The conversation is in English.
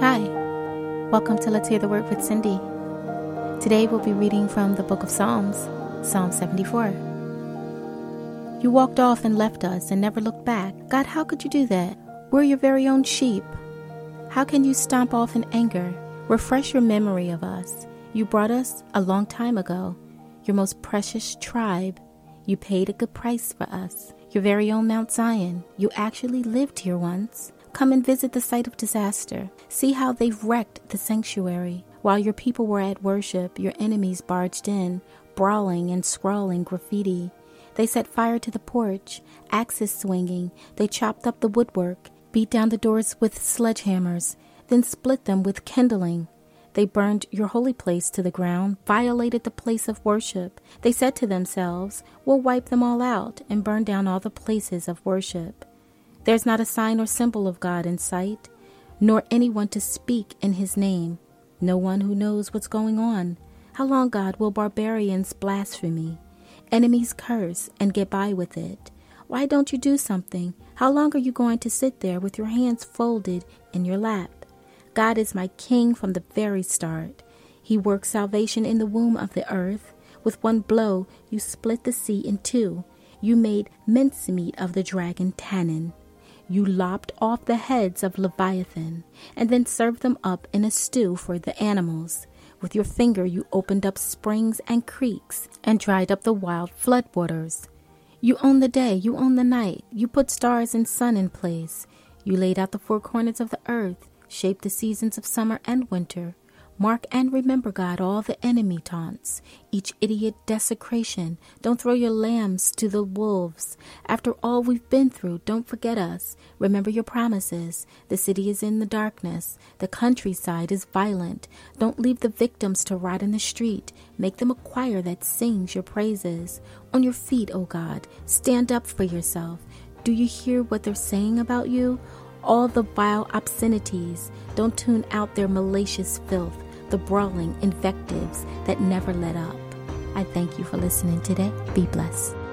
Hi, welcome to Let's Hear the Word with Cindy. Today we'll be reading from the book of Psalms, Psalm 74. You walked off and left us and never looked back. God, how could you do that? We're your very own sheep. How can you stomp off in anger? Refresh your memory of us. You brought us a long time ago, your most precious tribe. You paid a good price for us. Your very own Mount Zion. You actually lived here once. Come and visit the site of disaster. See how they've wrecked the sanctuary. While your people were at worship, your enemies barged in, brawling and scrawling graffiti. They set fire to the porch, axes swinging. They chopped up the woodwork, beat down the doors with sledgehammers, then split them with kindling. They burned your holy place to the ground, violated the place of worship. They said to themselves, We'll wipe them all out and burn down all the places of worship. There's not a sign or symbol of God in sight, nor anyone to speak in his name. No one who knows what's going on. How long, God, will barbarians blaspheme? Enemies curse and get by with it. Why don't you do something? How long are you going to sit there with your hands folded in your lap? God is my king from the very start. He works salvation in the womb of the earth. With one blow, you split the sea in two. You made mincemeat of the dragon Tannin you lopped off the heads of Leviathan, and then served them up in a stew for the animals. With your finger you opened up springs and creeks, and dried up the wild flood waters. You own the day, you own the night, you put stars and sun in place. You laid out the four corners of the earth, shaped the seasons of summer and winter. Mark and remember, God, all the enemy taunts, each idiot desecration. Don't throw your lambs to the wolves. After all we've been through, don't forget us. Remember your promises. The city is in the darkness. The countryside is violent. Don't leave the victims to rot in the street. Make them a choir that sings your praises. On your feet, O God, stand up for yourself. Do you hear what they're saying about you? All the vile obscenities. Don't tune out their malicious filth the brawling invectives that never let up. I thank you for listening today. Be blessed.